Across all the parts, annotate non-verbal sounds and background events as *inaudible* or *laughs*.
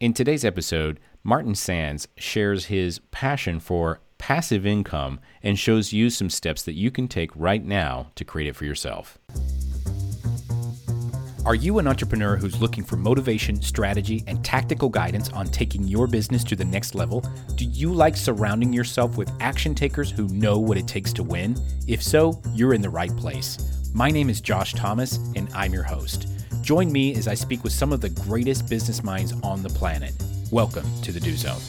In today's episode, Martin Saenz shares his passion for passive income and shows you some steps that you can take right now to create it for yourself. Are you an entrepreneur who's looking for motivation, strategy, and tactical guidance on taking your business to the next level? Do you like surrounding yourself with action takers who know what it takes to win? If so, you're in the right place. My name is Josh Thomas, and I'm your host. Join me as I speak with some of the greatest business minds on the planet. Welcome to the Do Zone.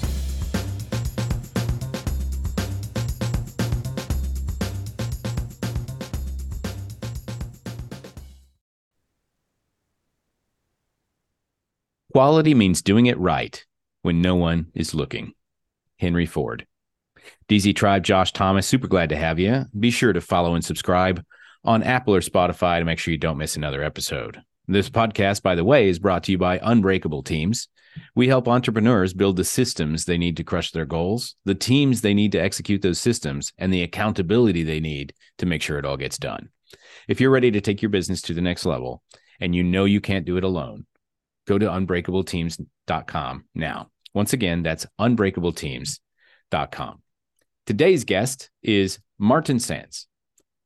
Quality means doing it right when no one is looking. Henry Ford. DZ Tribe, Josh Thomas, super glad to have you. Be sure to follow and subscribe on Apple or Spotify to make sure you don't miss another episode. This podcast, by the way, is brought to you by Unbreakable Teams. We help entrepreneurs build the systems they need to crush their goals, the teams they need to execute those systems, and the accountability they need to make sure it all gets done. If you're ready to take your business to the next level and you know you can't do it alone, go to unbreakableteams.com now. Once again, that's unbreakableteams.com. Today's guest is Martin Saenz.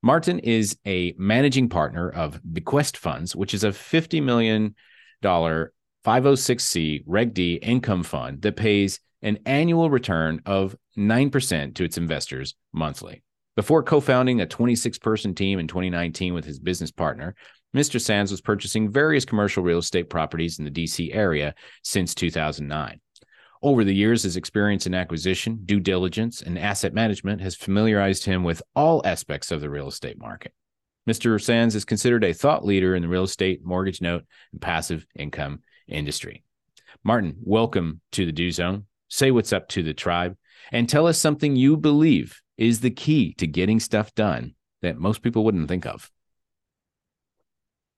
Martin is a managing partner of Bequest Funds, which is a $50 million 506c Reg D income fund that pays an annual return of 9% to its investors monthly. Before co founding a 26 person team in 2019 with his business partner, Mr. Saenz was purchasing various commercial real estate properties in the DC area since 2009. Over the years, his experience in acquisition, due diligence, and asset management has familiarized him with all aspects of the real estate market. Mr. Saenz is considered a thought leader in the real estate, mortgage note, and passive income industry. Martin, welcome to the Do Zone. Say what's up to the tribe and tell us something you believe is the key to getting stuff done that most people wouldn't think of.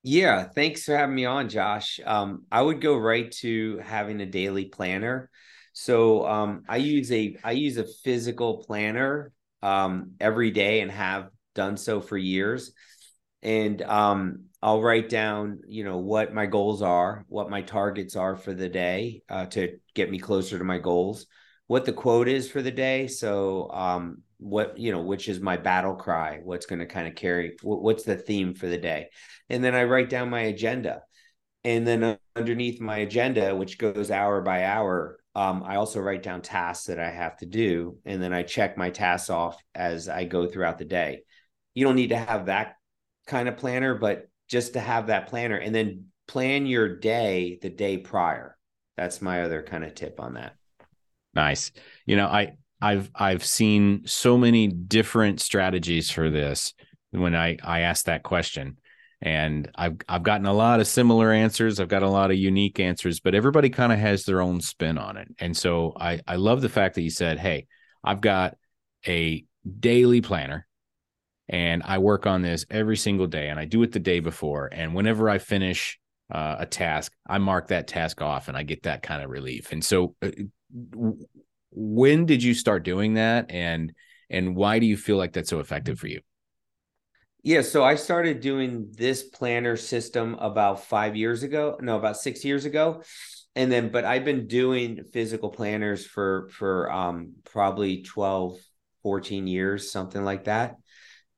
Yeah, thanks for having me on, Josh. Um, I would go right to having a daily planner. So um, I use a I use a physical planner um, every day and have done so for years. And um, I'll write down, you know, what my goals are, what my targets are for the day uh, to get me closer to my goals, what the quote is for the day. So, um, what you know, which is my battle cry, what's going to kind of carry, what's the theme for the day, and then I write down my agenda, and then underneath my agenda, which goes hour by hour, um, I also write down tasks that I have to do, and then I check my tasks off as I go throughout the day. You don't need to have that kind of planner, but just to have that planner and then plan your day the day prior. That's my other kind of tip on that. Nice. You know, I I've I've seen so many different strategies for this when I I asked that question and I've I've gotten a lot of similar answers. I've got a lot of unique answers, but everybody kind of has their own spin on it. And so I I love the fact that you said, "Hey, I've got a daily planner and I work on this every single day and I do it the day before and whenever I finish uh, a task, I mark that task off and I get that kind of relief." And so uh, when did you start doing that and and why do you feel like that's so effective for you? Yeah, so I started doing this planner system about five years ago. No, about six years ago. And then, but I've been doing physical planners for for um probably 12, 14 years, something like that.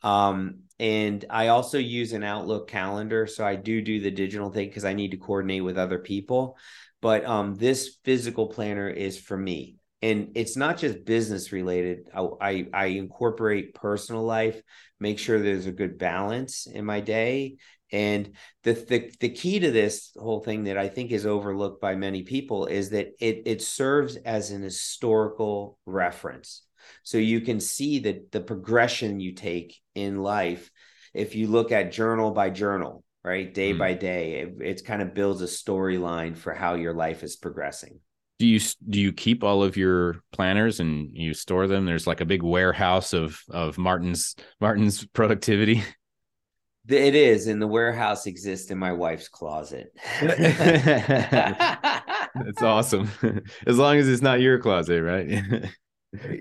Um, and I also use an Outlook calendar. So I do do the digital thing because I need to coordinate with other people. But um, this physical planner is for me and it's not just business related. I, I, I incorporate personal life make sure there's a good balance in my day. And the, the the key to this whole thing that i think is overlooked by many people is that it it serves as an historical reference. So you can see that the progression you take in life if you look at journal by journal right? Day mm. by day it, it kind of builds a storyline for how your life is progressing do you do you keep all of your planners and you store them? There's like a big warehouse of of martin's martin's productivity. *laughs* It is and the warehouse exists in my wife's closet. *laughs* That's awesome. *laughs* As long as it's not your closet right?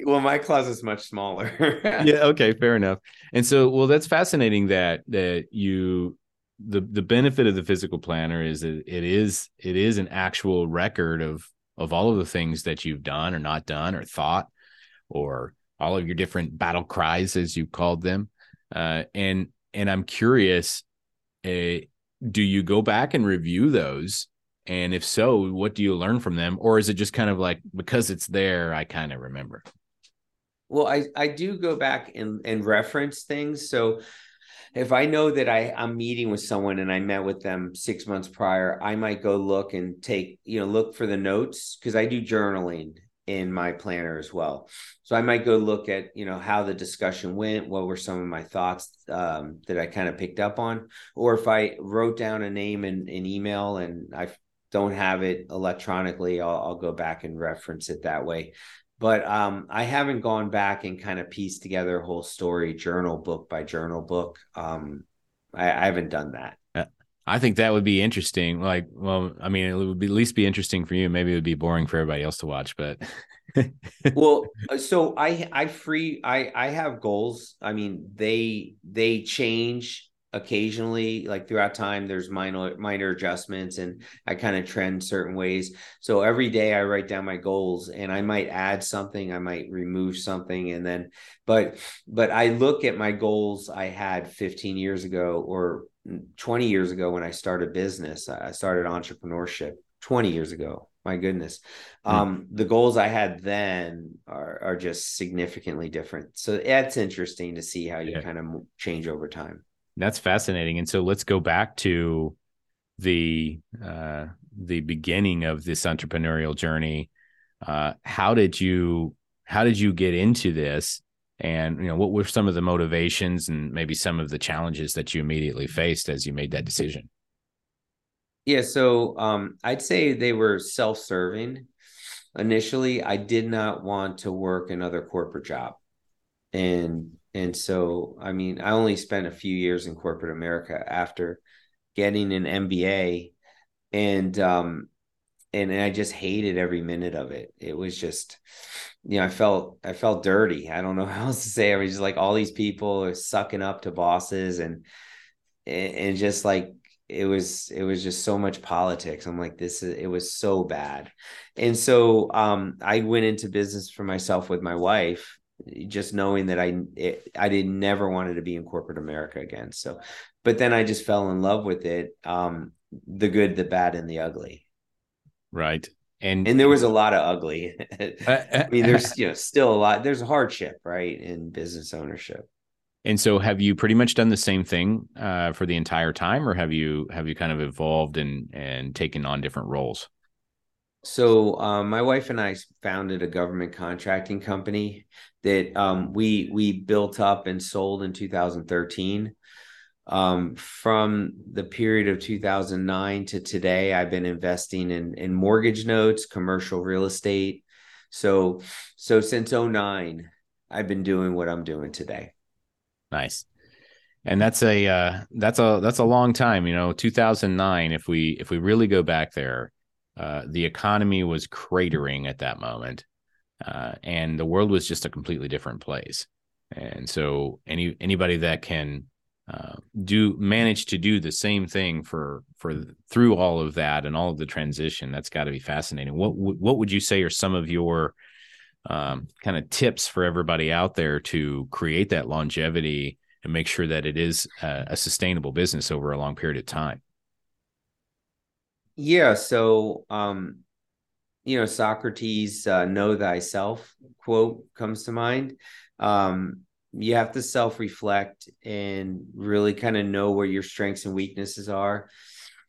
Well my closet's much smaller. Yeah okay fair enough. And so well that's fascinating that that you the the benefit of the physical planner is that it is it is an actual record of of all of the things that you've done or not done or thought or all of your different battle cries as you called them. Uh, and and i'm curious uh, do you go back and review those? And if so what do you learn from them? Or is it just kind of like because it's there i kind of remember? Well i i do go back and and reference things. So if I know that I I'm meeting with someone and I met with them six months prior, I might go look and take you know look for the notes because I do journaling in my planner as well. So I might go look at you know how the discussion went, what were some of my thoughts um, that I kind of picked up on, or if I wrote down a name in an email and I don't have it electronically, I'll, I'll go back and reference it that way but um, I haven't gone back and kind of pieced together a whole story, journal book by journal book. Um, I, I, haven't done that. I think that would be interesting. Like, well, I mean, it would be, at least be interesting for you. Maybe it would be boring for everybody else to watch, but. *laughs* well, uh, so I I free I I have goals. I mean, they they change occasionally like throughout time there's minor minor adjustments and i kind of trend certain ways. So every day i write down my goals and i might add something i might remove something and then but but i look at my goals i had 15 years ago or 20 years ago when i started business. I started entrepreneurship 20 years ago. My goodness. Mm-hmm. um the goals i had then are are just significantly different. So that's interesting to see how you yeah. kind of change over time that's fascinating. And so let's go back to the uh, the beginning of this entrepreneurial journey. Uh, how did you how did you get into this? And you know, what were some of the motivations and maybe some of the challenges that you immediately faced as you made that decision? Yeah, so um, I'd say they were self-serving. Initially, I did not want to work another corporate job, and and so, I mean, I only spent a few years in corporate America after getting an MBA and um and, and I just hated every minute of it. It was just you know, I felt I felt dirty. I don't know *laughs* how else to say. It. Was just like all these people are sucking up to bosses and and just like it was it was just so much politics i'm like this is it was so bad and so um i went into business for myself with my wife just knowing that I it, I didn't never wanted to be in corporate America again. So, but then I just fell in love with it. Um, the good, the bad, and the ugly. Right. And and there was a lot of ugly. *laughs* I mean, there's you know still a lot. There's a hardship, right, in business ownership. And so, have you pretty much done the same thing uh, for the entire time, or have you have you kind of evolved and and taken on different roles? So um, my wife and I founded a government contracting company that um, we we built up and sold in 2013. Um, from the period of 2009 to today, I've been investing in in mortgage notes, commercial real estate. So so since 09, I've been doing what I'm doing today. Nice. And that's a uh, that's a that's a long time, you know. 2009. If we if we really go back there, uh, the economy was cratering at that moment, uh, and the world was just a completely different place. And so, any anybody that can uh, do manage to do the same thing for for through all of that and all of the transition, that's got to be fascinating. What what would you say are some of your um, kind of tips for everybody out there to create that longevity and make sure that it is a, a sustainable business over a long period of time? Yeah. So, um, you know, Socrates, uh, know thyself quote comes to mind. Um, you have to self reflect and really kind of know where your strengths and weaknesses are,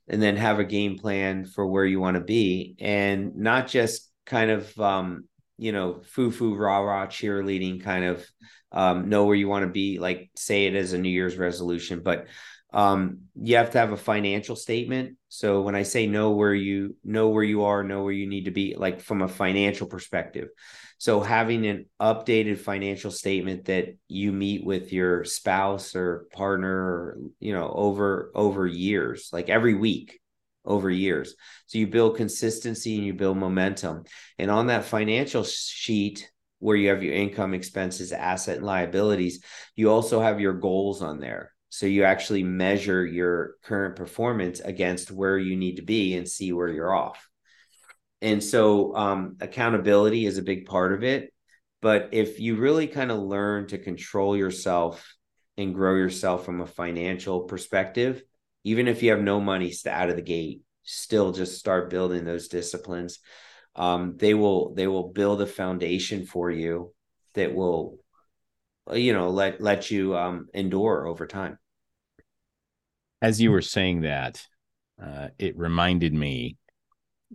and then have a game plan for where you want to be, and not just kind of, um, you know, foo foo rah rah cheerleading kind of um, know where you want to be, like say it as a New Year's resolution, but um, you have to have a financial statement. So when i say know where you know where you are know where you need to be like from a financial perspective. So having an updated financial statement that you meet with your spouse or partner or you know over over years like every week over years. So you build consistency and you build momentum. And on that financial sheet where you have your income expenses asset and liabilities you also have your goals on there so you actually measure your current performance against where you need to be and see where you're off. and so um, accountability is a big part of it. But if you really kind of learn to control yourself and grow yourself from a financial perspective, even if you have no money out of the gate, still just start building those disciplines. Um, they will they will build a foundation for you that will you know let let you um, endure over time. As you were saying that, uh, it reminded me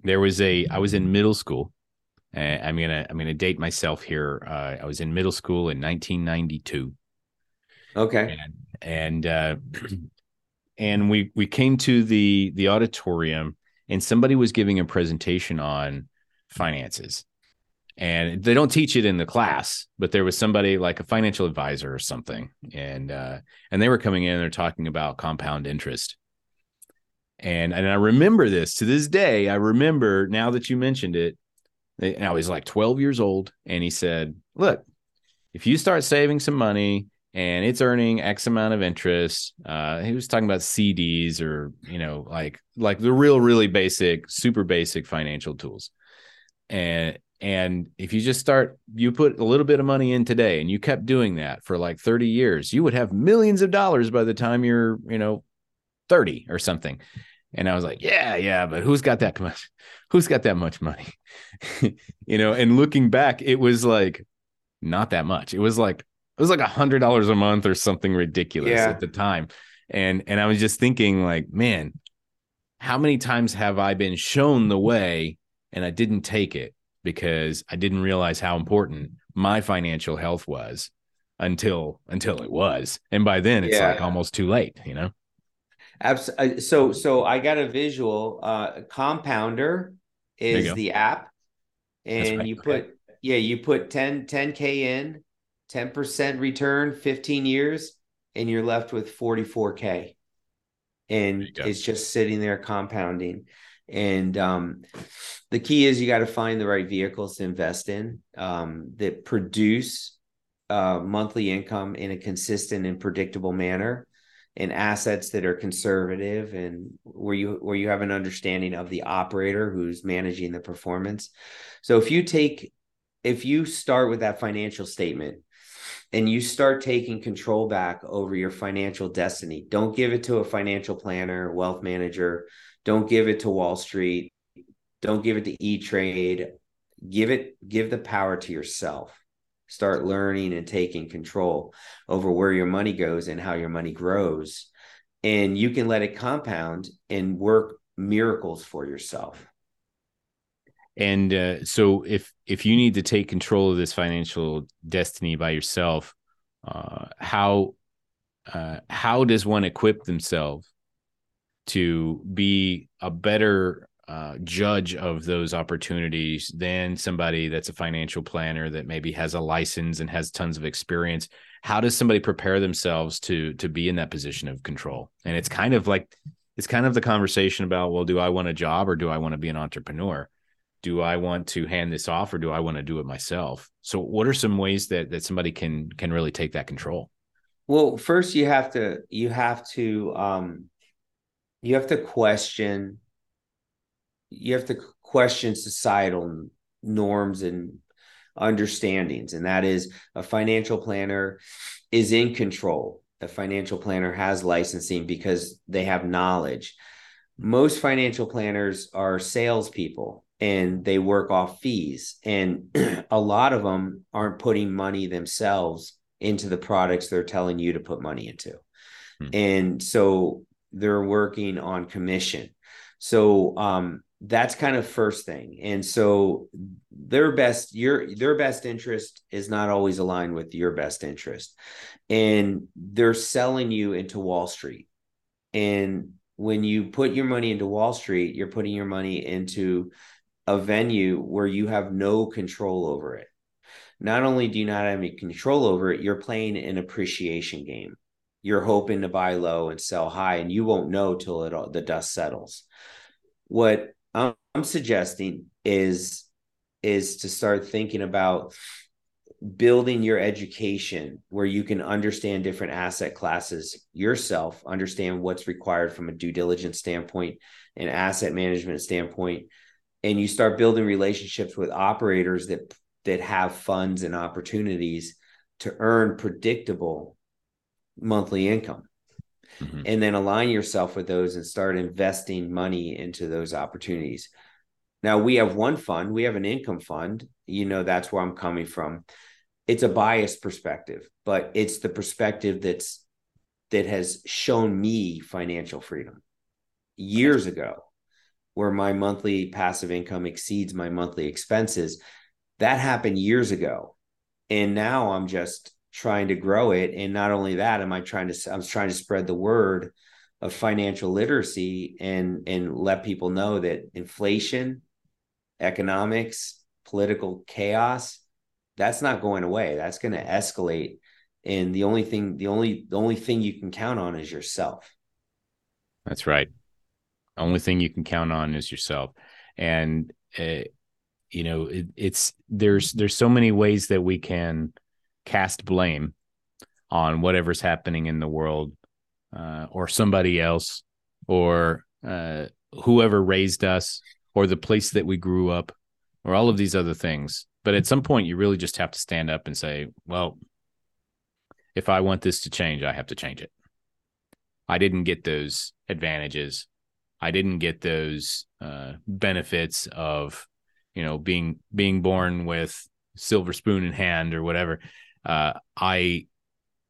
there was a I was in middle school. Uh, I'm gonna I'm gonna date myself here. Uh, I was in middle school in 1992. Okay. And and uh, *clears throat* and we we came to the the auditorium and somebody was giving a presentation on finances and they don't teach it in the class but there was somebody like a financial advisor or something and uh and they were coming in and they're talking about compound interest and and I remember this to this day. I remember now that you mentioned it. And I was like 12 years old, and he said, "Look, if you start saving some money and it's earning X amount of interest, uh, he was talking about CDs or you know like like the real really basic, super basic financial tools, and and if you just start, you put a little bit of money in today, and you kept doing that for like 30 years, you would have millions of dollars by the time you're you know 30 or something. And I was like, yeah, yeah, but who's got that much? *laughs* Who's got that much money? *laughs* you know, and looking back, it was like not that much. It was like it was like a hundred dollars a month or something ridiculous yeah. at the time. And and I was just thinking, like, man, how many times have I been shown the way and I didn't take it because I didn't realize how important my financial health was until until it was. And by then it's yeah. like almost too late, you know? Abs- uh, so so I got a visual. Uh, Compounder is the app, and right. you put yeah you put 10 10k in, ten percent return, fifteen years, and you're left with 44k, and it's just sitting there compounding. And um, the key is you got to find the right vehicles to invest in um, that produce uh, monthly income in a consistent and predictable manner and assets that are conservative and where you where you have an understanding of the operator who's managing the performance. So if you take if you start with that financial statement and you start taking control back over your financial destiny don't give it to a financial planner wealth manager don't give it to wall street. Don't give it to e-trade give it give the power to yourself. Start learning and taking control over where your money goes and how your money grows. And you can let it compound and work miracles for yourself. And uh, so if if you need to take control of this financial destiny by yourself uh, how uh, how does one equip themselves to be a better uh, judge of those opportunities than somebody that's a financial planner that maybe has a license and has tons of experience. How does somebody prepare themselves to to be in that position of control? And it's kind of like it's kind of the conversation about well do i want a job or do i want to be an entrepreneur? Do i want to hand this off or do i want to do it myself? So what are some ways that that somebody can can really take that control? Well first you have to you have to um you have to question you have to question societal norms and understandings and that is a financial planner is in control. A financial planner has licensing because they have knowledge. Most financial planners are salespeople and they work off fees and *clears throat* a lot of them aren't putting money themselves into the products they're telling you to put money into. Hmm. and so they're working on commission. So um, that's kind of first thing. And so their best your their best interest is not always aligned with your best interest. And they're selling you into wall street. And when you put your money into wall street you're putting your money into a venue where you have no control over it. Not only do you not have any control over it you're playing an appreciation game you're hoping to buy low and sell high and you won't know till it all the dust settles. What I'm suggesting is is to start thinking about building your education where you can understand different asset classes yourself, understand what's required from a due diligence standpoint, an asset management standpoint, and you start building relationships with operators that that have funds and opportunities to earn predictable monthly income mm-hmm. and then align yourself with those and start investing money into those opportunities now we have one fund we have an income fund you know that's where i'm coming from it's a biased perspective but it's the perspective that's that has shown me financial freedom years ago where my monthly passive income exceeds my monthly expenses. That happened years ago. And now I'm just trying to grow it. And not only that, am I trying to I'm trying to spread the word of financial literacy and and let people know that inflation, economics, political chaos, that's not going away. That's going to escalate. And the only thing, the only the only thing you can count on is yourself. That's right. Only thing you can count on is yourself. And uh, you know, it, it's there's there's so many ways that we can cast blame on whatever's happening in the world uh, or somebody else or uh, whoever raised us or the place that we grew up or all of these other things. But at some point, you really just have to stand up and say, well, if I want this to change, I have to change it. I didn't get those advantages. I didn't get those uh, benefits of, you know, being being born with silver spoon in hand or whatever. Uh, I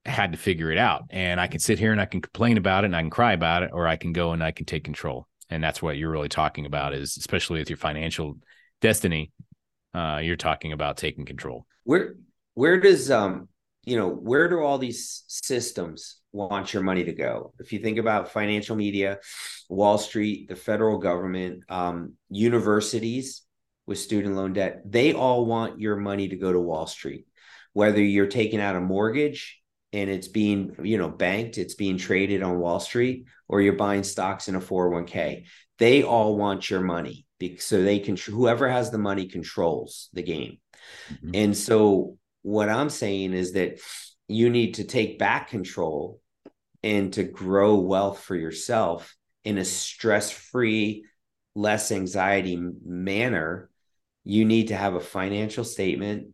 had to figure it out, and I can sit here and I can complain about it and I can cry about it, or I can go and I can take control. And that's what you're really talking about is, especially with your financial destiny, uh, you're talking about taking control. Where where does um you know where do all these systems want your money to go. If you think about financial media, Wall Street, the federal government, um, universities with student loan debt, they all want your money to go to Wall Street. Whether you're taking out a mortgage and it's being, you know, banked, it's being traded on Wall Street, or you're buying stocks in a 401k, they all want your money so they can whoever has the money controls the game. Mm-hmm. And so what I'm saying is that you need to take back control and to grow wealth for yourself in a stress free, less anxiety manner, you need to have a financial statement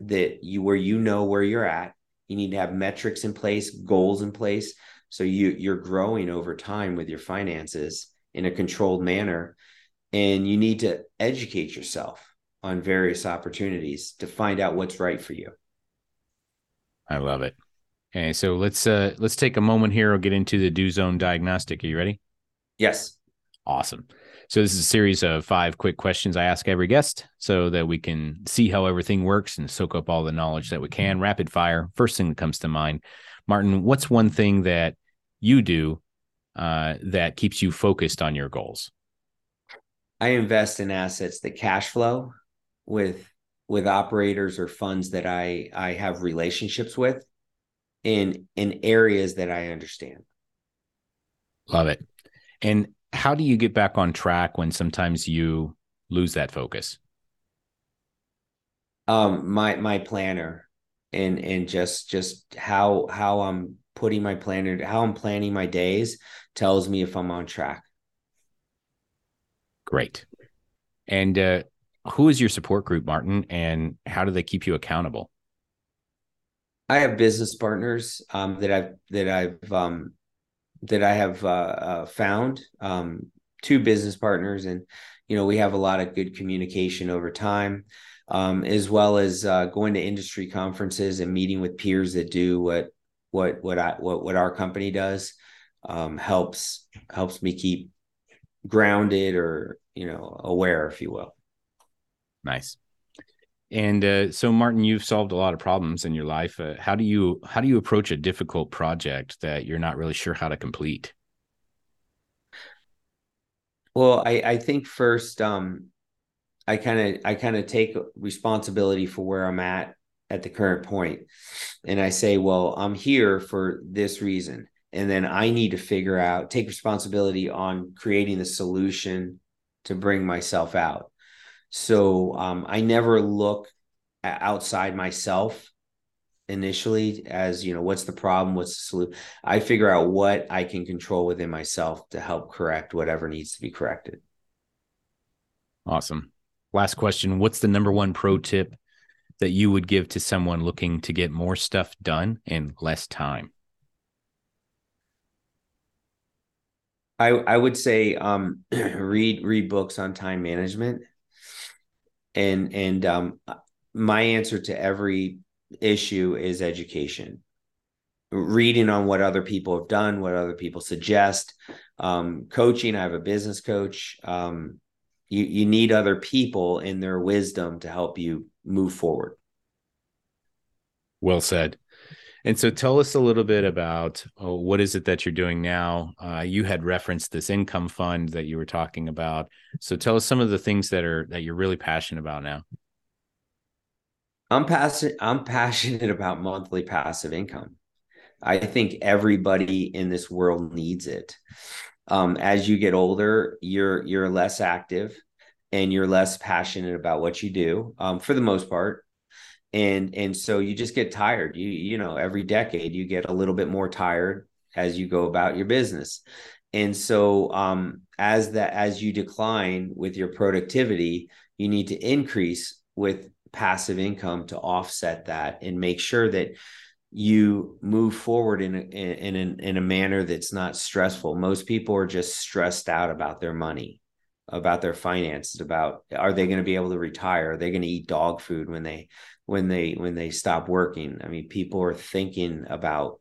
that you where you know where you're at. You need to have metrics in place, goals in place. So you you're growing over time with your finances in a controlled manner. And you need to educate yourself on various opportunities to find out what's right for you. I love it. Okay, so let's uh let's take a moment here. We'll get into the do zone diagnostic. Are you ready? Yes. Awesome. So this is a series of five quick questions I ask every guest so that we can see how everything works and soak up all the knowledge that we can. Rapid fire. First thing that comes to mind, Martin, what's one thing that you do uh, that keeps you focused on your goals? I invest in assets that cash flow with with operators or funds that I I have relationships with in in areas that I understand. Love it. And how do you get back on track when sometimes you lose that focus? Um my my planner and and just just how how I'm putting my planner how I'm planning my days tells me if I'm on track. Great. And uh who is your support group, Martin, and how do they keep you accountable? I have business partners um, that I've that I've um, that I have uh, uh, found um, two business partners, and you know we have a lot of good communication over time, um, as well as uh, going to industry conferences and meeting with peers that do what what what I what what our company does um, helps helps me keep grounded or you know aware, if you will. Nice. And uh, so, Martin, you've solved a lot of problems in your life. Uh, how do you how do you approach a difficult project that you're not really sure how to complete? Well, I I think first, um, I kind of I kind of take responsibility for where I'm at at the current point, and I say, well, I'm here for this reason, and then I need to figure out take responsibility on creating the solution to bring myself out so um, I never look outside myself initially as you know what's the problem what's the solution i figure out what i can control within myself to help correct whatever needs to be corrected Awesome. Last question. What's the number one pro tip that you would give to someone looking to get more stuff done in less time? I I would say um, *clears throat* read read books on time management, and and um, my answer to every issue is education. Reading on what other people have done, what other people suggest, um, coaching. I have a business coach. Um, you you need other people in their wisdom to help you move forward. Well said. And so tell us a little bit about oh, what is it that you're doing now? Uh, you had referenced this income fund that you were talking about. So tell us some of the things that are that you're really passionate about now. I'm passionate. I'm passionate about monthly passive income. I think everybody in this world needs it. Um, as you get older, you're you're less active, and you're less passionate about what you do. Um, for the most part, and and so you just get tired. You you know every decade you get a little bit more tired as you go about your business. And so um as that as you decline with your productivity you need to increase with passive income to offset that and make sure that you move forward in a, in in, in a manner that's not stressful. Most people are just stressed out about their money about their finances about are they going to be able to retire? Are they going to eat dog food when they when they when they stop working? I mean people are thinking about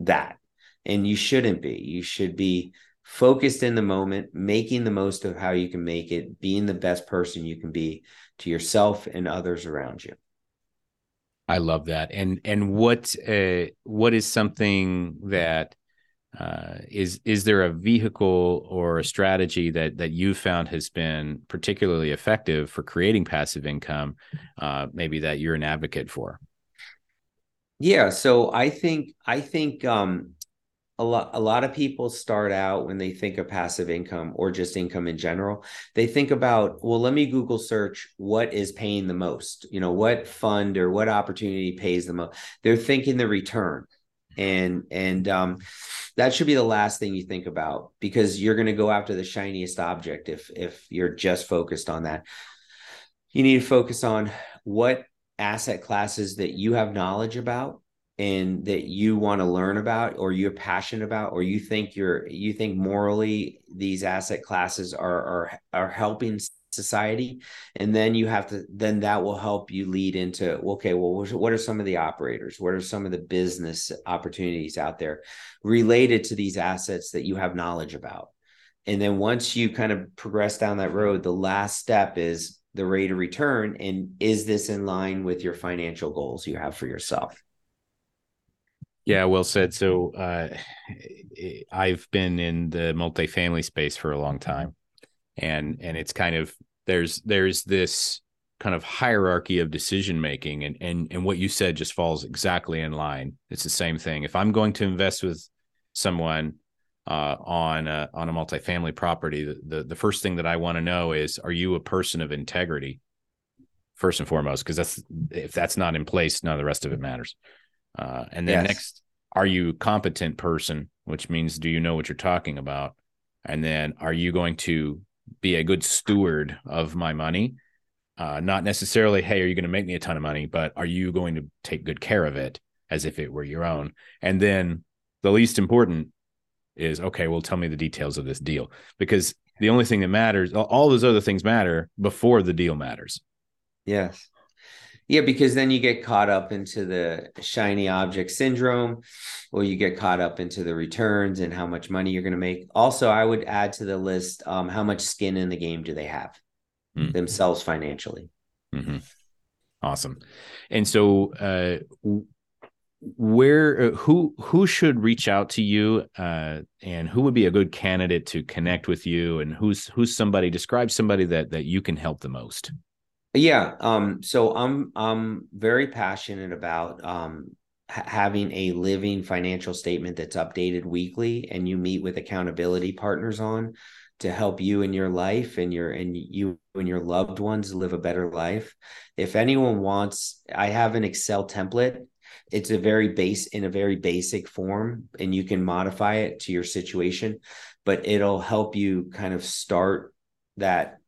that. And you shouldn't be. You should be focused in the moment making the most of how you can make it being the best person you can be to yourself and others around you. I love that. And and what uh, what is something that uh, is is there a vehicle or a strategy that that you found has been particularly effective for creating passive income uh, maybe that you're an advocate for? Yeah so i think i think um, a lot a lot of people start out when they think of passive income or just income in general they think about well let me google search what is paying the most you know what fund or what opportunity pays the most they're thinking the return and and um, that should be the last thing you think about because you're going to go after the shiniest object if if you're just focused on that. You need to focus on what asset classes that you have knowledge about and that you want to learn about or you're passionate about or you think you're you think morally these asset classes are are are helping society and then you have to then that will help you lead into okay well what are some of the operators? What are some of the business opportunities out there related to these assets that you have knowledge about? And then once you kind of progress down that road the last step is the rate of return and is this in line with your financial goals you have for yourself? Yeah, well said. So uh, I've been in the multifamily space for a long time, and and it's kind of there's there's this kind of hierarchy of decision making and and and what you said just falls exactly in line. It's the same thing. If i'm going to invest with someone uh, on a, on a multifamily property the, the, the first thing that i want to know is are you a person of integrity? First and foremost because that's if that's not in place none of the rest of it matters. Uh, and then yes. next are you a competent person which means do you know what you're talking about? And then are you going to be a good steward of my money. Uh, not necessarily, hey, are you going to make me a ton of money, but are you going to take good care of it as if it were your own? And then the least important is, okay, well, tell me the details of this deal because the only thing that matters, all those other things matter before the deal matters. Yes. Yeah, because then you get caught up into the shiny object syndrome, or you get caught up into the returns and how much money you're going to make. Also, I would add to the list um, how much skin in the game do they have mm. themselves financially. Mm-hmm. Awesome. And so, uh, where uh, who who should reach out to you uh, and who would be a good candidate to connect with you and who's who's somebody describe somebody that that you can help the most yeah. Um, so I'm I'm very passionate about um, ha- having a living financial statement that's updated weekly, and you meet with accountability partners on to help you in your life and your and you and your loved ones live a better life. If anyone wants, I have an Excel template. It's a very base in a very basic form, and you can modify it to your situation, but it'll help you kind of start that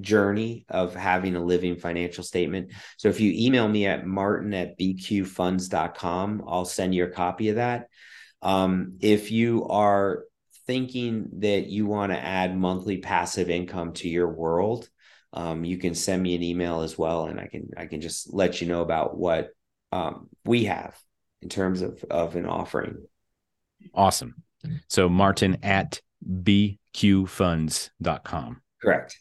journey of having a living financial statement. So if you email me at martin at bqfunds.com, I'll send you a copy of that. Um, if you are thinking that you want to add monthly passive income to your world, um, you can send me an email as well, and I can I can just let you know about what um, we have in terms of of an offering. Awesome. So Martin at bqfunds.com. Correct.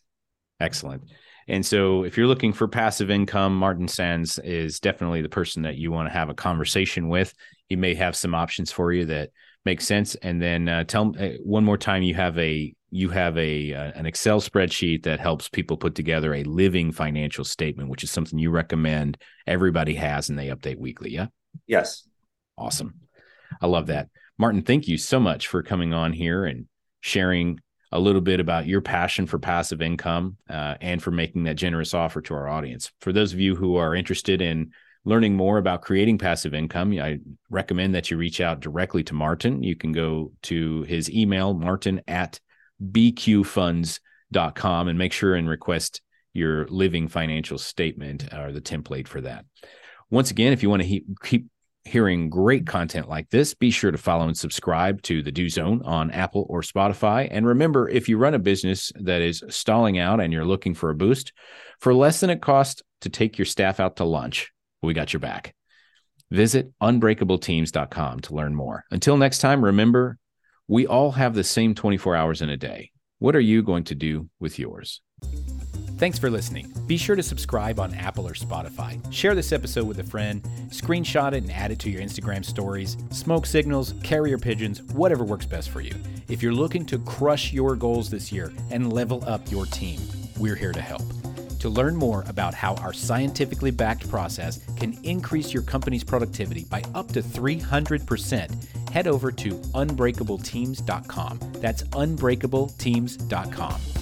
Excellent. And so if you're looking for passive income, Martin Saenz is definitely the person that you want to have a conversation with. He may have some options for you that make sense. And then uh, tell uh, one more time you have a you have a uh, an Excel spreadsheet that helps people put together a living financial statement, which is something you recommend everybody has and they update weekly. Yeah. Yes. Awesome. I love that. Martin, thank you so much for coming on here and sharing a little bit about your passion for passive income uh, and for making that generous offer to our audience. For those of you who are interested in learning more about creating passive income, I recommend that you reach out directly to Martin. You can go to his email, martin at bqfunds.com, and make sure and request your living financial statement or the template for that. Once again, if you want to he- keep hearing great content like this, be sure to follow and subscribe to the Do Zone on Apple or Spotify. And remember, if you run a business that is stalling out and you're looking for a boost, for less than it costs to take your staff out to lunch, we got your back. Visit unbreakableteams.com to learn more. Until next time, remember, we all have the same 24 hours in a day. What are you going to do with yours? Thanks for listening. Be sure to subscribe on Apple or Spotify. Share this episode with a friend, screenshot it and add it to your Instagram stories, smoke signals, carrier pigeons, whatever works best for you. If you're looking to crush your goals this year and level up your team, we're here to help. To learn more about how our scientifically backed process can increase your company's productivity by up to 300%, head over to unbreakableteams.com. That's unbreakableteams.com.